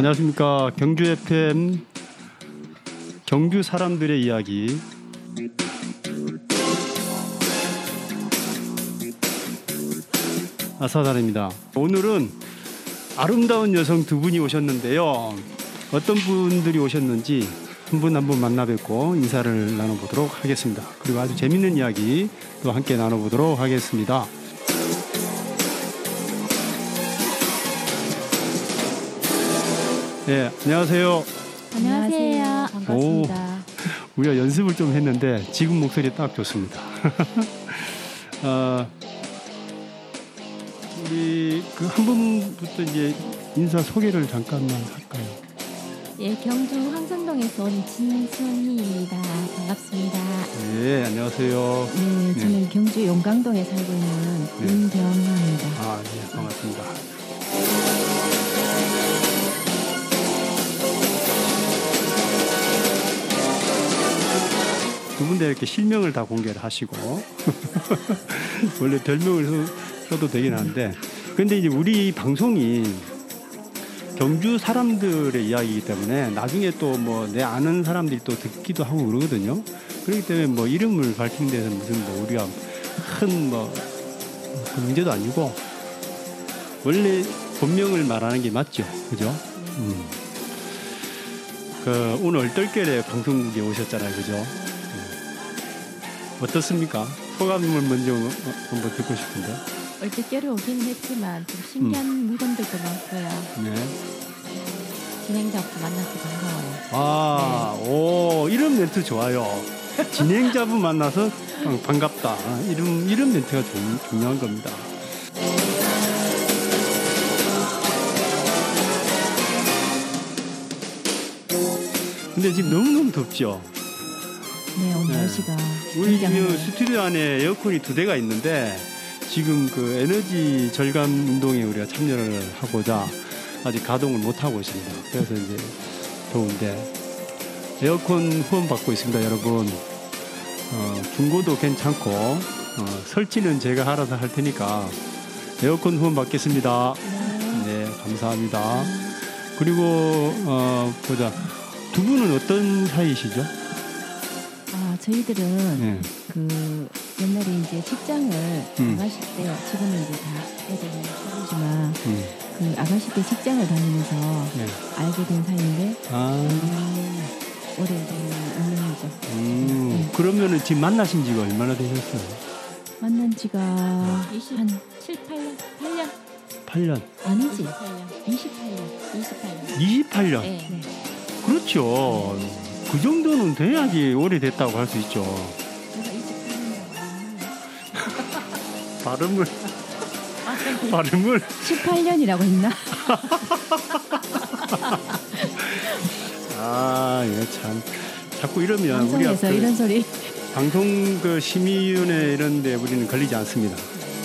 안녕하십니까 경주 FM 경주 사람들의 이야기 아사단입니다. 오늘은 아름다운 여성 두 분이 오셨는데요. 어떤 분들이 오셨는지 한 분 한 분 만나 뵙고 인사를 나눠보도록 하겠습니다. 그리고 아주 재밌는 이야기 또 함께 나눠보도록 하겠습니다. 네, 안녕하세요. 안녕하세요. 반갑습니다. 우리가 연습을 좀 했는데 지금 목소리 딱 좋습니다. 어, 우리 그 한 분부터 이제 인사 소개를 잠깐만 할까요? 예, 경주 황선동에서 온 진선희입니다. 반갑습니다. 네, 안녕하세요. 네, 저는 경주 용강동에 살고 있는 네. 임경화입니다. 아, 네, 반갑습니다. 두 분다 이렇게 실명을 다 공개를 하시고 원래 별명을 써- 써도 되긴 한데 근데 이제 우리 방송이 경주 사람들의 이야기이기 때문에 나중에 또 뭐 내 아는 사람들이 또 듣기도 하고 그러거든요. 그렇기 때문에 뭐 이름을 밝히는 데서 무슨 뭐 우리가 큰뭐 그 문제도 아니고 원래 본명을 말하는 게 맞죠, 그죠? 음. 그 오늘 얼떨결에 방송국에 오셨잖아요, 그죠? 음. 어떻습니까? 소감을 먼저 어, 한번 듣고 싶은데. 얼뜻결에 오기는 했지만 좀 신기한 물건들도 많고요. 네. 진행자분 만나서 반가워요. 아, 오, 이런 멘트 좋아요. 진행자분 만나서 반- 반갑다. 이런 이런 멘트가 중, 중요한 겁니다. 근데 지금 너무너무 덥죠? 네, 오늘 네. 날씨가 우리 이 스튜디오 안에 에어컨이 두 대가 있는데 지금 그 에너지 절감 운동에 우리가 참여를 하고자 아직 가동을 못 하고 있습니다. 그래서 이제 더운데 에어컨 후원 받고 있습니다, 여러분. 어, 중고도 괜찮고 어, 설치는 제가 알아서 할 테니까 에어컨 후원 받겠습니다. 네, 감사합니다. 그리고 어, 보자 두 분은 어떤 사이시죠? 아, 저희들은 네. 그 옛날에 이제 직장을 음. 아가씨 때 지금은 이제 다 애들이 살지만 음, 그 아가씨 때 직장을 다니면서 네. 알게 된 사이인데 아. 오래된 인연이죠. 음, 그러면은 지금 만나신 지가 얼마나 되셨어요? 만난 지가 20, 한 7, 8년? 8년? 8년. 아니지 28년. 28년. 28년. 28년. 네. 네. 그렇죠. 그 정도는 돼야지 오래됐다고 할 수 있죠. 제가 28년 발음을 발음을 18년이라고 했나? 아, 이거 참 자꾸 이러면 우리 그 이런 소리 방송 그 심의위원회 이런 데 우리는 걸리지 않습니다.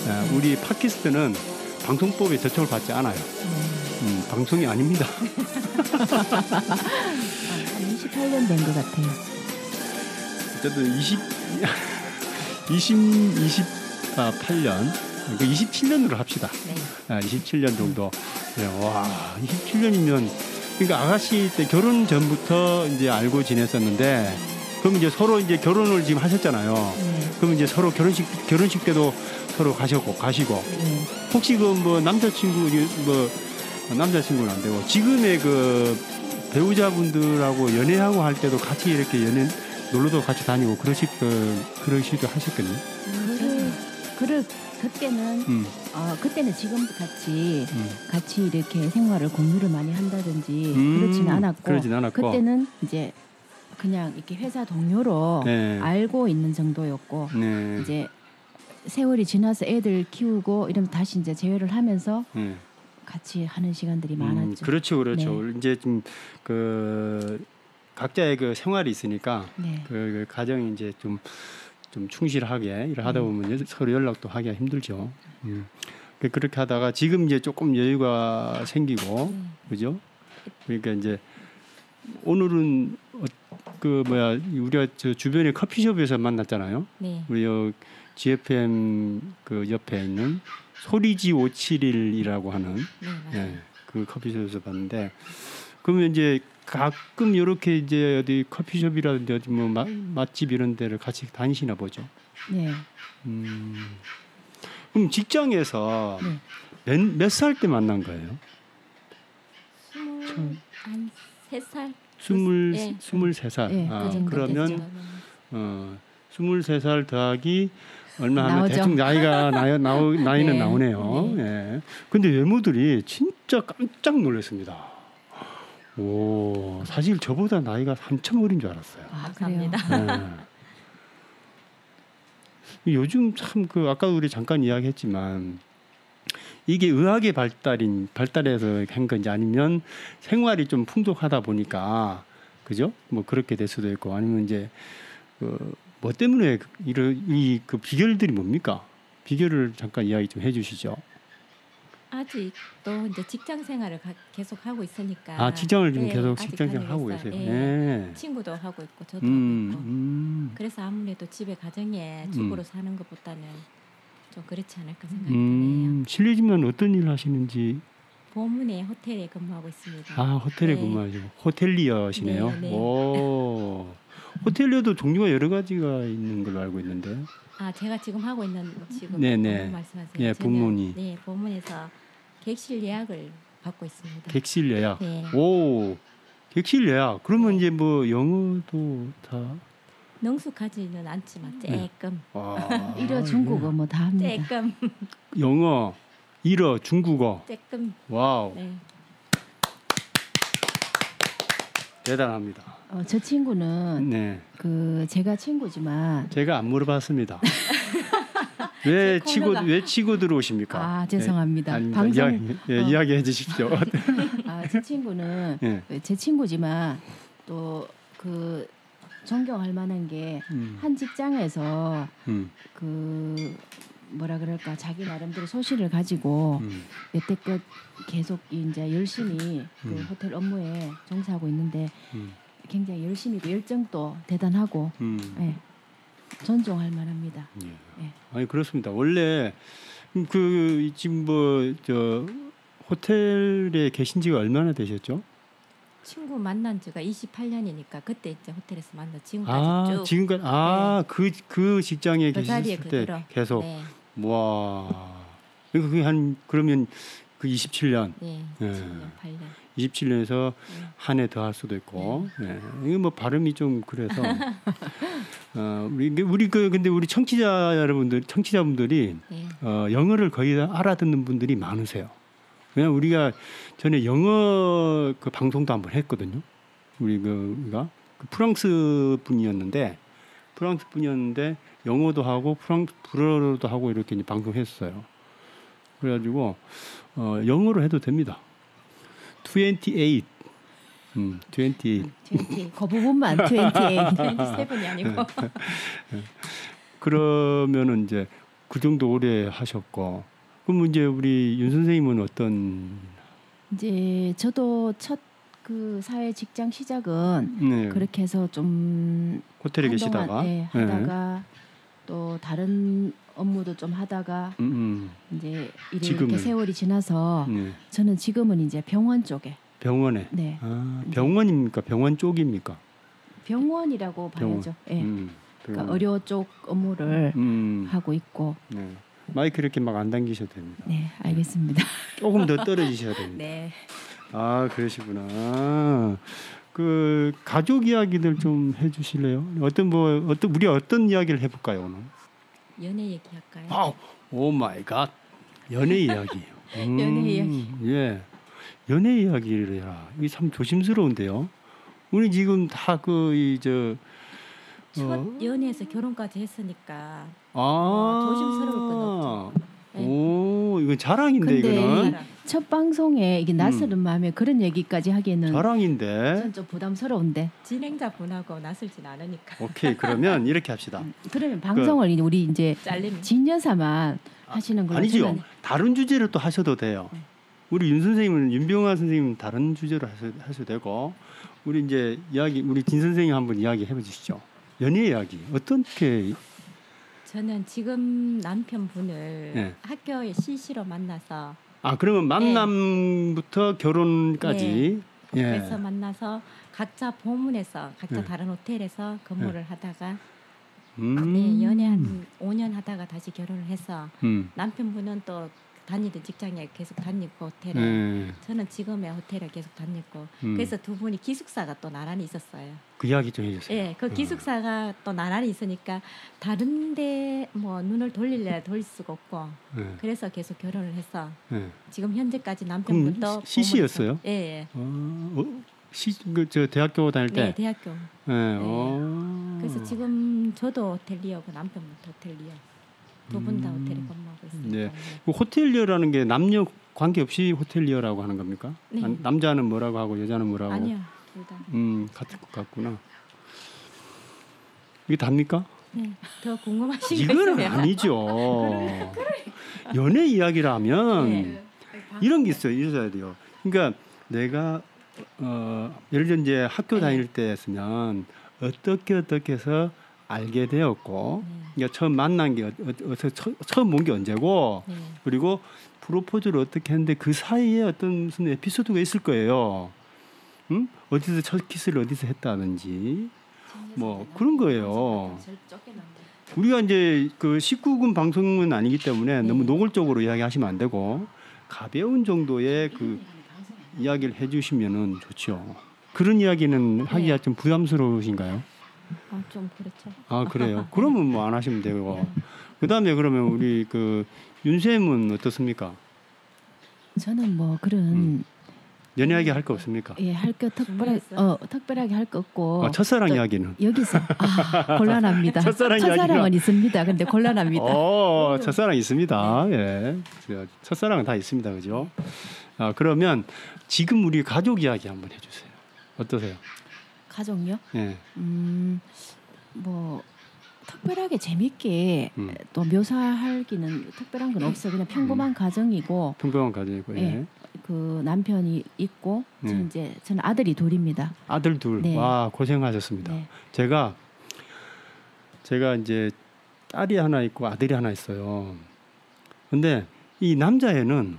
아, 우리 팟캐스트는 방송법에 저촉을 받지 않아요. 음, 방송이 아닙니다. 한 28년 된 것 같아요. 어쨌든 20 20 28년 그 27년으로 합시다. 네. 아, 27년 정도. 네, 와, 27년이면 그러니까 아가씨 때 결혼 전부터 이제 알고 지냈었는데 그럼 이제 서로 이제 결혼을 지금 하셨잖아요. 네. 그럼 이제 서로 결혼식 결혼식 때도 서로 가셨고 가시고 네. 혹시 그 뭐 남자친구 뭐 남자친구는 안 되고 지금의 그 배우자분들하고 연애하고 할 때도 같이 이렇게 연애 놀러도 같이 다니고 그러시 그 그러시도 하셨겠네. 그를 그를 그때는 음, 어 그때는 지금 같이 음. 같이 이렇게 생활을 공유를 많이 한다든지 음, 그렇지는 않았고 그러진 않았고. 그때는 이제 그냥 이렇게 회사 동료로 네. 알고 있는 정도였고 네. 이제 세월이 지나서 애들 키우고 이러면 다시 이제 재회를 하면서 네. 같이 하는 시간들이 음, 많았죠. 그렇죠, 그렇죠. 네. 이제 좀 그 각자의 그 생활이 있으니까 네. 그, 그 가정이 이제 좀좀 충실하게 일을 하다 음. 보면 서로 연락도 하기가 힘들죠. 음. 그- 그렇게 하다가 지금 이제 조금 여유가 생기고 음. 그죠? 그러니까 이제 오늘은 어, 그 뭐야 우리가 저 주변에 커피숍에서 만났잖아요. 네. 우리 여 GFM 그 옆에 있는 소리지 571이라고 하는 네. 예, 그 커피숍에서 봤는데 그러면 이제 가끔 이렇게 이제 어디 커피숍이라든지 어디 뭐 마- 맛집 이런 데를 같이 다니시나 보죠. 네. 음. 그럼 직장에서 네. 몇살 때 만난 거예요? 스물 한세살 스물 네. 스물 세 살. 네, 아, 그 그러면 됐죠. 어 스물 세 살 더하기 얼마 하면 나오죠. 대충 나이가 나이 나오, 나이는 네. 나오네요. 예. 근데 외모들이 진짜 깜짝 놀랐습니다. 오, 사실 저보다 나이가 한참 어린 줄 알았어요. 아. 감사합니다. 예. 요즘 참 그 아까 우리 잠깐 이야기했지만 이게 의학의 발달인 발달해서 한 건지 아니면 생활이 좀 풍족하다 보니까 그죠? 뭐 그렇게 될 수도 있고 아니면 이제 그 뭐 때문에 이런 이그 비결들이 뭡니까? 비결을 잠깐 이야기 좀 해주시죠. 아직도 이제 직장 생활을 가- 계속 하고 있으니까. 아 직장을 지금 네, 계속 직장 생활 하고 계세요. 있어요. 예. 친구도 하고 있고 저도 음, 하고 있고. 음, 그래서 아무래도 집에 가정에 주부로 사는 것보다는 좀 그렇지 않을까 생각이 드네요. 음, 실례지만 어떤 일 하시는지 보문에 호텔에 근무하고 있습니다. 아 호텔에 네. 근무하시고 호텔리어시네요. 네, 네. 오 호텔리어도 종류가 여러 가지가 있는 걸로 알고 있는데. 아 제가 지금 하고 있는 지금 네, 네. 부문 말씀하세요. 예, 저는, 부문이. 네 객실 예약을 받고 있습니다. 객실 예약. 네. 오 객실 예약. 그러면 이제 뭐 영어도 다. 능숙하지는 않지만 네. 조금 와, 일어 중국어 뭐 다 합니다. 조금 예. 영어, 일어, 중국어. 조금 wow 네. 대단합니다. 어, 저 친구는 네, 그 제가 친구지만 제가 안 물어봤습니다. 왜제 치고 왜 치고 들어오십니까? 아 죄송합니다. 네. 방송 이야기, 예, 어. 이야기해 주십시오. 아, 제 친구는 예. 제 친구지만 또 그 존경할 만한 게한 음, 직장에서 음, 그 뭐라 그럴까 자기 나름대로 소실을 가지고 음. 여태껏 계속 이제 열심히 그 음. 호텔 업무에 종사하고 있는데 음, 굉장히 열심히도 열정도 대단하고 음. 예, 존중할 만합니다. 예. 예. 아니 그렇습니다. 원래 그 지금 뭐 저 호텔에 계신 지가 얼마나 되셨죠? 친구 만난 지가 28년이니까 그때 이제 호텔에서 만나 지금까지 아 쭉 지금까지 아그 그 직장에 그 계셨을 때 그대로. 계속 네, 와 그러니까 그게 한 그러면 그 27년 네, 예. 7년, 8년. 27년에서 네. 한해 더 할 수도 있고 예. 이거 뭐 발음이 좀 그래서 어 우리 우리 그 근데 우리 청취자 여러분들 청취자분들이 네. 어, 영어를 거의 다 알아듣는 분들이 많으세요. 왜냐 면 우리가 전에 영어 그 방송도 한번 했거든요. 우리 그가 그 프랑스 분이었는데 프랑스 분이었는데 영어도 하고 프랑스 불어도 하고 이렇게 이제 방송했어요. 그래가지고 어, 영어로 해도 됩니다. 28. 음, 28. 20, 그 부분만 28. 27이 아니고. 그러면은 이제 그 정도 오래 하셨고 그럼 이제 우리 윤 선생님은 어떤? 이제 저도 첫 그 사회 직장 시작은 네, 그렇게 해서 좀 호텔에 계시다가? 예, 하다가 또 다른 업무도 좀 하다가 음, 이제 이렇게? 세월이 지나서 음, 네. 저는 지금은 이제 병원 쪽에 병원에 네 아, 병원입니까 병원 쪽입니까 병원이라고 병원. 봐야죠. 예. 음, 그러니까. 의료 쪽 업무를 음, 하고 있고 네. 마이크 이렇게 막 안 당기셔도 됩니다 네 알겠습니다. 조금 더 떨어지셔야 됩니다 네. 아 그러시구나 그 가족 이야기들 좀 해주실래요 어떤 뭐 어떤 우리 어떤 이야기를 해볼까요 오늘 연애 얘기할까요? 아우, oh my god. 연애 이야기예요. 음, 연애 이야기. 예. 연애 이야기를 해라. 이게 참 조심스러운데요. 우리 지금 다그첫 어. 연애에서 결혼까지 했으니까 아. 어, 조심스러울 건 없죠. 네. 오, 이건 자랑인데 이거는 사람. 첫 방송에 이게 낯설은 마음에 그런 얘기까지 하기에는 자랑인데. 전좀 부담스러운데 진행자 분하고 낯설진 않으니까 오케이. 그러면 이렇게 합시다. 그러면 방송을 이제 우리 이제 잘림 진여사만 하시는 걸로 아니죠. 저는 다른 주제로 또 하셔도 돼요. 우리 윤 선생님은 윤병화 선생님 다른 주제로 하셔, 하셔도 되고 우리 이제 이야기 우리 진 선생님 한번 이야기 해보시죠. 연애 이야기 어떻게 저는 지금 남편분을 네. 학교에 CC로 만나서 아 그러면 만남부터 결혼까지 예. 그래서 만나서 각자 보문에서 각자 예. 다른 호텔에서 근무를 하다가 음. 네, 연애 한 5년 하다가 다시 결혼을 해서 음. 남편분은 또 다니던 직장에 계속 다니고 호텔에 예. 저는 지금의 호텔에 계속 다녔고 음. 그래서 두 분이 기숙사가 또 나란히 있었어요. 그 이야기 좀 해주세요. 예, 그 기숙사가 또 나란히 있으니까 다른데 뭐 눈을 돌릴래 돌릴 수가 없고 예. 그래서 계속 결혼을 해서 예. 지금 현재까지 남편분도 시- CC였어요? 예, 예. 어, 어, 시, 그, 저 대학교 다닐 때. 네, 대학교. 예. 어. 그래서 지금 저도 호텔리어고 남편분도 호텔리어. 두분다 음. 호텔에 근무하고 있으니까. 네. 그 호텔리어라는 게 남녀 관계 없이 호텔리어라고 하는 겁니까? 네. 아, 남자는 뭐라고 하고 여자는 뭐라고? 아니요, 둘 다. 음, 같을 것 같구나. 이게 답니까? 네, 더 궁금하신 있으면. 아니죠. 연애 이야기라면 네. 이런 게 있어요. 있어야 돼요. 그러니까 내가 어, 예를 들어 이제 학교 네. 다닐 때였으면 어떻게 어떻게 해서 알게 되었고 네. 그러니까 처음 만난 게 어, 어, 어, 처, 처음 본 게 언제고 네. 그리고 프로포즈를 어떻게 했는데 그 사이에 어떤 무슨 에피소드가 있을 거예요. 응? 어디서 첫 키스를 어디서 했다든지 뭐 그런 거예요. 우리가 이제 그 19금 방송은 아니기 때문에 네. 너무 노골적으로 이야기하시면 안 되고 가벼운 정도의 그 이야기를 해주시면은 좋죠. 그런 이야기는 하기가 네. 좀 부담스러우신가요? 아, 좀 그렇죠. 아 그래요. 그러면 뭐 안 하시면 되고. 그 다음에 그러면 우리 그 윤쌤은 어떻습니까? 저는 뭐 그런 음. 연애하기 할 거 없습니까? 예 할 거 특별하게? 어 특별하게 할 거 없고 아, 첫사랑 또 이야기는. 여기서 아 곤란합니다. 첫사랑 첫사랑은 이야기가- 있습니다. 근데 곤란합니다. 어, 첫사랑 있습니다. 예. 그 첫사랑은 다 있습니다. 그죠? 아, 그러면 지금 우리 가족 이야기 한번 해 주세요. 어떠세요? 가족요? 예. 음뭐 특별하게 재밌게 음. 또 묘사하기는 특별한 건 없어요. 그냥 평범한 가정이고 평범한 가정이고, 예. 예. 그 남편이 있고 네. 저는 이제 저는 아들이 둘입니다. 아들 둘. 네. 와, 고생하셨습니다. 네. 제가, 제가 이제 딸이 하나 있고 아들이 하나 있어요. 근데 이 남자애는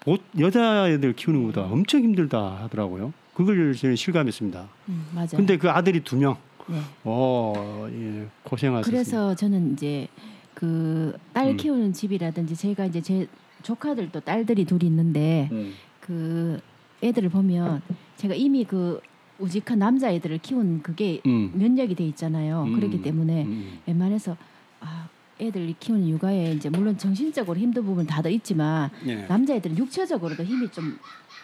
보- 여자애들 키우는 것보다 엄청 힘들다 하더라고요. 그걸 저는 실감했습니다. 음, 맞아요. 근데 그 아들이 두 명. 네. 어, 예, 고생하셨습니다. 그래서 저는 이제 그딸 음. 키우는 집이라든지 제가 이제 제 조카들도 딸들이 둘이 있는데 음. 그 애들을 보면 제가 이미 그 우직한 남자 애들을 키운 그게 음. 면역이 돼 있잖아요. 음. 그렇기 때문에 음. 웬만해서 아 애들 키우는 육아에 이제 물론 정신적으로 힘든 부분 다들 있지만 예. 남자애들은 육체적으로도 힘이 좀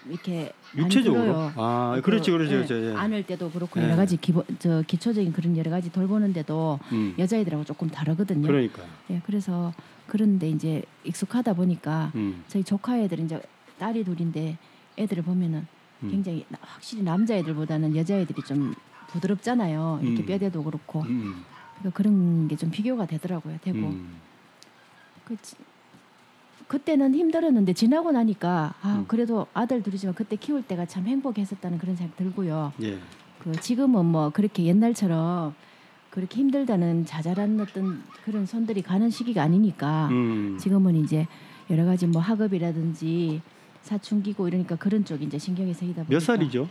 이렇게 육체적으로. 아, 그, 그렇지, 그렇지, 예, 그렇지. 예. 안을 때도 그렇고 예. 여러 가지 기본 저 기초적인 그런 여러 가지 돌보는데도 음. 여자애들하고 조금 다르거든요. 그러니까. 예, 그래서 그런데 이제 익숙하다 보니까 음. 저희 조카 애들은 이제 딸이 둘인데 애들을 보면은 음. 굉장히 나- 확실히 남자애들보다는 여자애들이 좀 부드럽잖아요. 이렇게 음. 뼈대도 그렇고 음. 그러니까 그런 게 좀 비교가 되더라고요. 되고 음. 그 지- 그때는 힘들었는데 지나고 나니까 아 음. 그래도 아들 둘이지만 그때 키울 때가 참 행복했었다는 그런 생각 들고요. 예. 그 지금은 뭐 그렇게 옛날처럼 그렇게 힘들다는 자잘한 어떤 그런 손들이 가는 시기가 아니니까 음. 지금은 이제 여러 가지 뭐 학업이라든지 사춘기고 이러니까 그런 쪽 이제 신경이 쓰이다 보니까 몇 살이죠?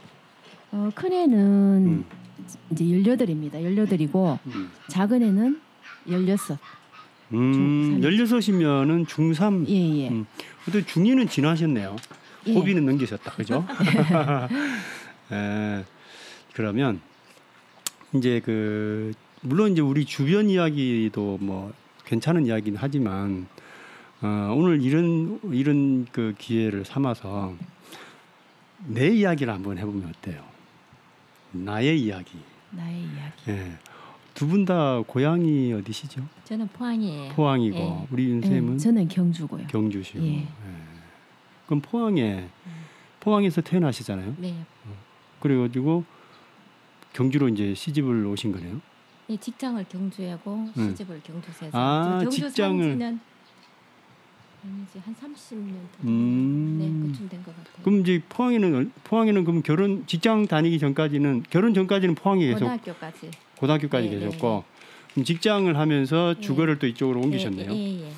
어, 큰 애는 음. 이제 18입니다. 18이고 음. 작은 애는 16. 음. 중- 16이면은 중3. 예, 예. 음. 근데 중2는 지나셨네요. 예. 고비는 넘기셨다. 그죠? 예. 그러면 이제 그 물론 이제 우리 주변 이야기도 뭐 괜찮은 이야기는 하지만 어, 오늘 이런 이런 그 기회를 삼아서 내 이야기를 한번 해보면 어때요? 나의 이야기. 나의 이야기. 예. 두 분 다 고향이 어디시죠? 저는 포항이에요. 포항이고 예. 우리 윤쌤은 예, 저는 경주고요. 경주시고. 예. 예. 그럼 포항에 포항에서 태어나시잖아요. 네. 그래가지고 경주로 이제 시집을 오신 거네요. 네, 직장을 경주하고 음. 시집을 경주에서 아, 경주 직장을- 산지는 아니지 한 30년 더 음. 네, 그쯤 된 것 같아요. 그럼 이제 포항에는 얼- 포항에는 그럼 결혼 직장 다니기 전까지는 결혼 전까지는 포항에 계속 고등학교까지 고등학교까지 네, 네, 계셨고 그럼 직장을 하면서 네. 주거를 또 이쪽으로 옮기셨네요. 예, 예, 예.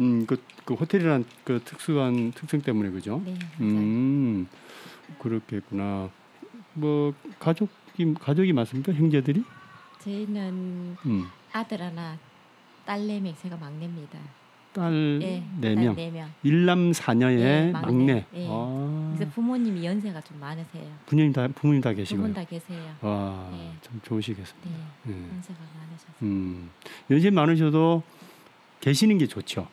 음, 그, 그 호텔이란 그 특수한 특성 때문에 그죠? 네. 음, 그렇겠구나. 뭐 가족이 가족이 많습니까? 형제들이? 저희는 음. 아들 하나, 딸네 명, 제가 막내입니다. 딸 예, 네딸 명. 네 명. 일남 사녀의 예, 막내. 막내. 예. 아. 그래서 부모님이 연세가 좀 많으세요. 부모님 다 부모님 다 계시고요. 두분다 계세요. 와, 예. 참 좋으시겠습니다. 네, 예. 연세가 많으셔서 음. 연세 많으셔도 계시는 게 좋죠.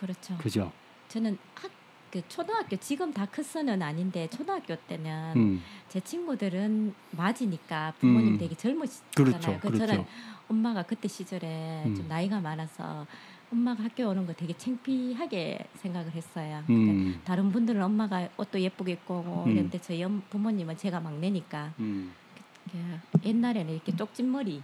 그렇죠. 그죠? 저는 학, 그 초등학교 지금 다 크서는 아닌데 초등학교 때는 음. 제 친구들은 맞이니까 부모님 음. 되게 젊으시잖아요. 그렇죠. 그 저는 그렇죠. 엄마가 그때 시절에 음. 좀 나이가 많아서 엄마가 학교 오는 거 되게 창피하게 생각을 했어요. 그러니까 음. 다른 분들은 엄마가 옷도 예쁘게 입고 뭐 음. 이런데 저희 엄- 부모님은 제가 막내니까 음. 그 옛날에는 이렇게 쪽진 머리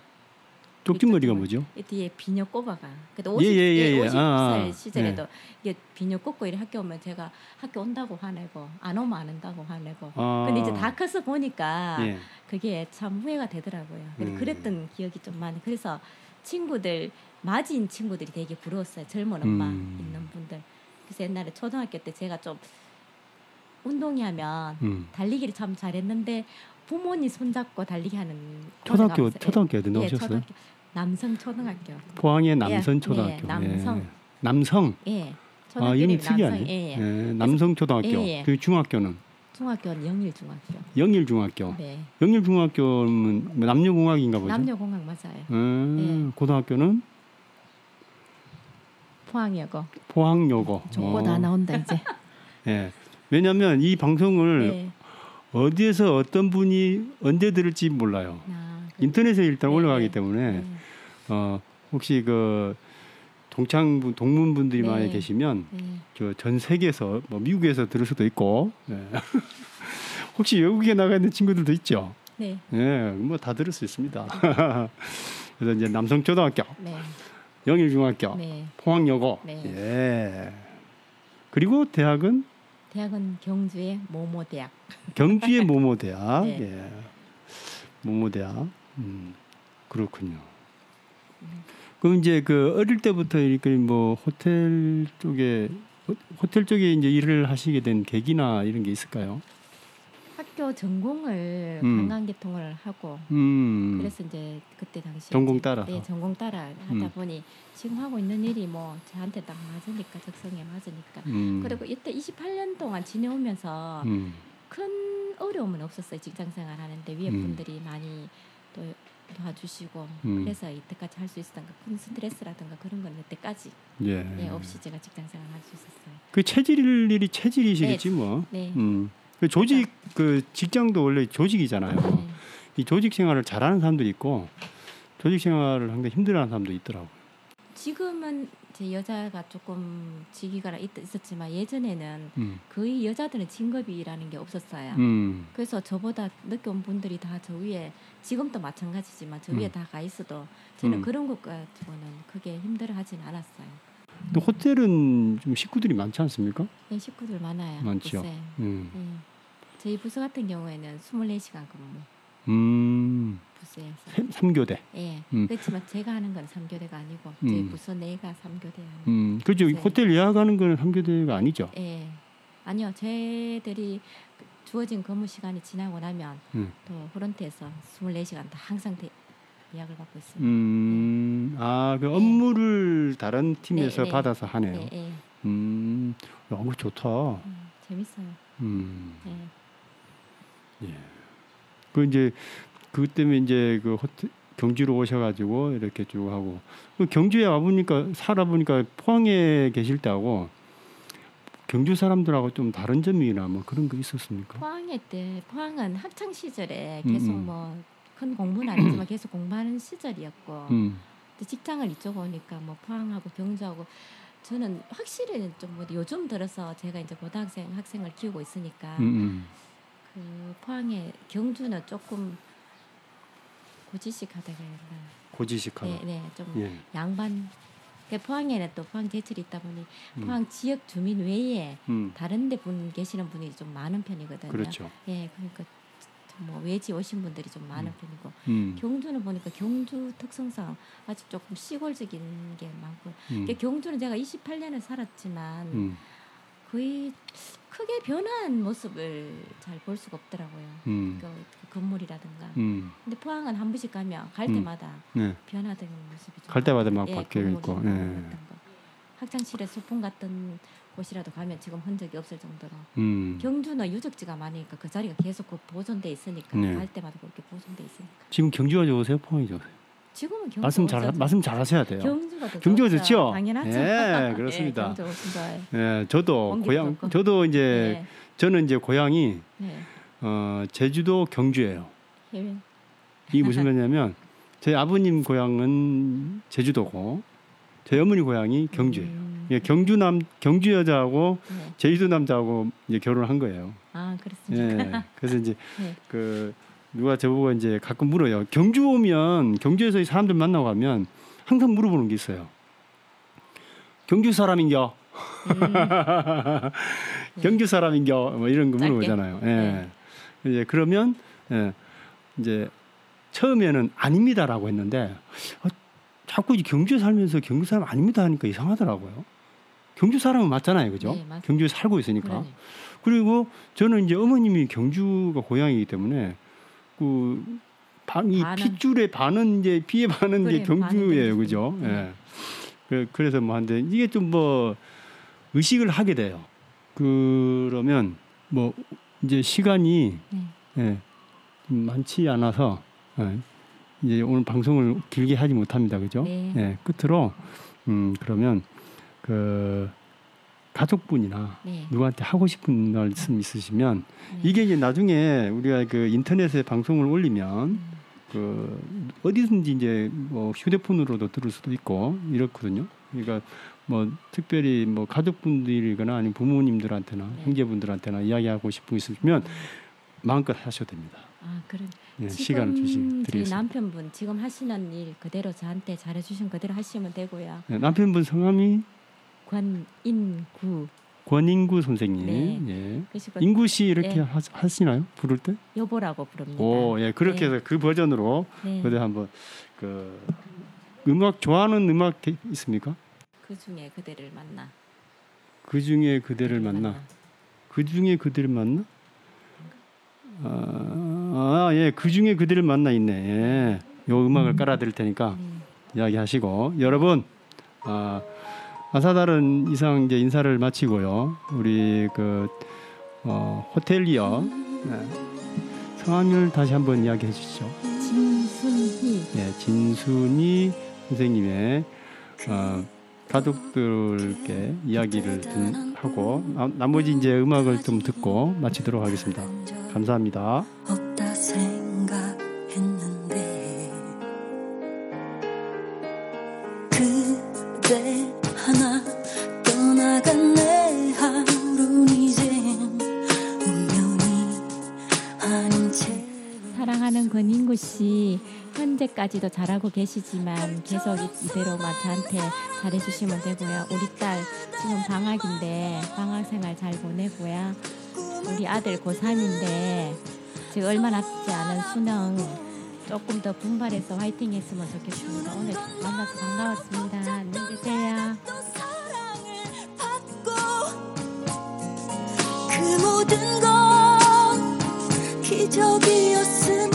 쪽진 머리가 쪽진 뭐죠? 이 뒤에 비녀 꼽아가. 그래도 예, 50, 예, 예, 예. 50살 아, 아. 시절에도 이게 비녀 꼽고 이래 학교 오면 제가 학교 온다고 화내고 안 오면 안 온다고 화내고. 아. 근데 이제 다 커서 보니까 예. 그게 참 후회가 되더라고요. 근데 음. 그랬던 기억이 좀 많아요. 그래서 친구들 맞이인 친구들이 되게 부러웠어요. 젊은 엄마 음. 있는 분들. 그래서 옛날에 초등학교 때 제가 좀 운동이 하면 음. 달리기를 참 잘했는데 부모님 손잡고 달리기 하는 초등학교. 초등학교 어디 예, 나오셨어요? 초등학교. 남성 초등학교. 포항의 예, 초등학교. 예, 남성. 예. 남성. 예. 아, 이름이 이름이 특이하네. 남성. 예, 예. 예, 남성 초등학교. 예, 예. 그 중학교는 중학교는 영일 중학교. 영일 중학교. 네. 영일 중학교는 뭐 남녀공학인가 보죠. 남녀공학 맞아요. 음, 예. 고등학교는 포항여고. 포항여고. 정보 어, 다 나온다 이제. 예. 왜냐하면 이 방송을 네. 어디에서 어떤 분이 언제 들을지 몰라요. 아, 그- 인터넷에 일단 네, 올라가기 네. 때문에 네. 어, 혹시 그 동창 동문 분들이 네. 많이 계시면 네. 저전 세계에서 뭐 미국에서 들을 수도 있고 예. 혹시 외국에 나가 있는 친구들도 있죠. 네. 예, 뭐 다 들을 수 있습니다. 그래서 이제 남성초등학교, 네. 영일중학교, 네. 포항여고, 네. 예. 그리고 대학은 대학은 경주의 모모 대학. 경주의 모모 대학, 네. 예. 모모 대학, 음, 그렇군요. 그럼 이제 그 어릴 때부터 이렇게 뭐 호텔 쪽에 호- 호텔 쪽에 이제 일을 하시게 된 계기나 이런 게 있을까요? 학교 전공을 음. 관광계통을 하고 음, 그래서 이제 그때 당시 전공 따라서. 네, 전공 따라 하다 음. 보니 지금 하고 있는 일이 뭐 저한테 딱 맞으니까 적성에 맞으니까 음, 그리고 이때 28년 동안 지내오면서 음, 큰 어려움은 없었어요 직장 생활 하는데 위에 음. 분들이 많이 또 도와주시고 음. 그래서 이때까지 할 수 있었던 큰 스트레스라든가 그런 건 이때까지 예. 예, 없이 제가 직장 생활 할 수 있었어요. 그 체질 일이 체질이시겠지 뭐. 네. 음. 그 조직 그 직장도 원래 조직이잖아요. 네. 이 조직 생활을 잘하는 사람들이 있고 조직 생활을 상당히 힘들어하는 사람도 있더라고. 요 지금은 제 여자가 조금 직위가 있, 있었지만 예전에는 음. 거의 여자들은 진급이라는 게 없었어요. 음. 그래서 저보다 늦게 온 분들이 다 저 위에 지금도 마찬가지지만 저 위에 음. 다가 있어도 저는 음. 그런 것 가지고는 크게 힘들어하진 않았어요. 근데 호텔은 좀 식구들이 많지 않습니까? 네, 식구들 많아요. 많죠. 음. 네. 저희 부서 같은 경우에는 24시간 근무 음. 부서에서. 삼- 삼교대. 예. 음. 그렇지만 제가 하는 건 3교대가 아니고 저희 음. 부서 내가 3교대 하는. 음. 그죠. 네. 호텔 예약하는 거는 삼교대가 아니죠. 예. 아니요. 저희들이 그 주어진 근무 시간이 지나고 나면 음. 또 프런트에서 24시간 다 항상 대, 예약을 받고 있습니다. 음. 아, 그 업무를 다른 팀에서 네, 네. 받아서 하네요. 예, 예. 음. 야, 좋다. 음, 재밌어요. 음. 예. 그 이제 그 때문에 이제 그 호텔 경주로 오셔가지고 이렇게 쭉 하고 그 경주에 와보니까 살아보니까 포항에 계실 때하고 경주 사람들하고 좀 다른 점이나 뭐 그런 거 있었습니까? 포항에 때 포항은 학창 시절에 음, 계속 음. 뭐큰 공부는 아니지만 계속 공부하는 시절이었고 음, 또 직장을 이쪽 오니까 뭐 포항하고 경주하고 저는 확실히 좀뭐 요즘 들어서 제가 이제 고등학생 학생을 키우고 있으니까 음, 음. 그 포항에 경주는 조금 고지식하다가 고지식하고. 네, 네, 좀 예. 양반. 그 포항에는 또 포항 제철이 있다 보니 음. 포항 지역 주민 외에 음. 다른데 분 계시는 분이 좀 많은 편이거든요. 그렇죠. 예, 그러니까 뭐 외지 오신 분들이 좀 많은 음. 편이고 음. 경주는 보니까 경주 특성상 아직 조금 시골적인 게 많고 음. 이게 경주는 제가 28년을 살았지만 음. 거의 크게 변한 모습을 잘 볼 수가 없더라고요. 음. 그, 그 건물이라든가. 음. 근데 포항은 한 번씩 가면 갈 음. 때마다 네. 변화된 모습이 좀갈 때마다 막 예, 바뀌어 있고. 뭐 예. 학창시절에 소풍 갔던 곳이라도 가면 지금 흔적이 없을 정도로 음. 경주는 유적지가 많으니까 그 자리가 계속 그 보존돼 있으니까 네. 갈 때마다 그렇게 보존돼 있으니까 지금 경주가 좋으세요? 포항이 좋으세요? 지금은 경주 말씀 잘 오셔도 말씀 잘하셔야 돼요. 경주가 더 경주가 좋죠. 좋죠? 당연하죠. 예, 그렇습니다. 예. 예, 저도 고향 거 없고. 저도 이제 네. 저는 이제 고향이 네. 어, 제주도 경주예요. 해외. 이게 무슨 말이냐면 제 아버님 고향은 제주도고 제 어머니 고향이 경주예요. 음. 예, 경주 남 경주 여자하고 네. 제주도 남자하고 이제 결혼한 거예요. 아 그렇습니까? 예. 그래서 이제 네. 그 누가 저보고 이제 가끔 물어요. 경주 오면 경주에서 이 사람들 만나고 가면 항상 물어보는 게 있어요. 경주 사람인겨? 음. 경주 사람인겨? 뭐 이런 거? 물어보잖아요. 예. 네. 이제 그러면 예. 이제 처음에는 아닙니다라고 했는데 어, 자꾸 이제 경주에 살면서 경주 사람 아닙니다 하니까 이상하더라고요. 경주 사람은 맞잖아요, 그죠? 네. 경주에 살고 있으니까. 그러네. 그리고 저는 이제 어머님이 경주가 고향이기 때문에 그 반, 이 반은- 핏줄의 반은 이제 피의 반은 이제 그래, 경주예요, 경주죠. 그죠? 네. 예. 그- 그래서 뭐 한데 이게 좀 뭐 의식을 하게 돼요. 그러면 뭐 이제 시간이 네. 예, 좀 많지 않아서 예, 이제 오늘 방송을 길게 하지 못합니다, 그죠? 네. 예, 끝으로 음 그러면 그 가족분이나 네. 누구한테 하고 싶은 말씀 있으시면 네. 이게 이제 나중에 우리가 그 인터넷에 방송을 올리면 음. 그 어디든지 이제 뭐 휴대폰으로도 들을 수도 있고 이렇거든요. 그러니까 뭐 특별히 뭐 가족분들이거나 아니면 부모님들한테나 네. 형제분들한테나 이야기하고 싶은 거 있으시면 마음껏 하셔도 됩니다. 아 그런 예, 지금 시간을 주시 저희 드리겠습니다. 남편분 지금 하시는 일 그대로 저한테 잘해주신 그대로 하시면 되고요. 예, 남편분 성함이 관인구 권인구 선생님. 네. 예. 인구 씨 이렇게 네. 하, 하시나요? 부를 때? 여보라고 부릅니다. 오, 예, 그렇게 네. 해서 그 버전으로 네. 그대 한번 그 음악 좋아하는 음악 게- 있습니까? 그 중에 그대를 만나. 그 중에 그대를 만나. 그 중에 그대를 만나? 아, 아, 예, 그 중에 그대를 만나 있네. 예. 요 음악을 깔아 드릴 테니까 네. 이야기하시고 여러분, 아, 아사다른 이상 이제 인사를 마치고요. 우리 그 어, 호텔리어 네. 성함을 다시 한번 이야기해 주시죠. 진순희. 예, 진순이 선생님의 어, 가족들께 이야기를 듣- 하고 나, 나머지 이제 음악을 좀 듣고 마치도록 하겠습니다. 감사합니다. 현재까지도 잘하고 계시지만 계속 이- 이대로만 저한테 잘해주시면 되고요. 우리 딸 지금 방학인데 방학 생활 잘 보내고요. 우리 아들 고3인데 지금 얼마 남지 않은 수능 조금 더 분발해서 화이팅 했으면 좋겠습니다. 오늘 만나서 반가웠습니다. 안녕히 계세요. 그 모든 건 기적이었음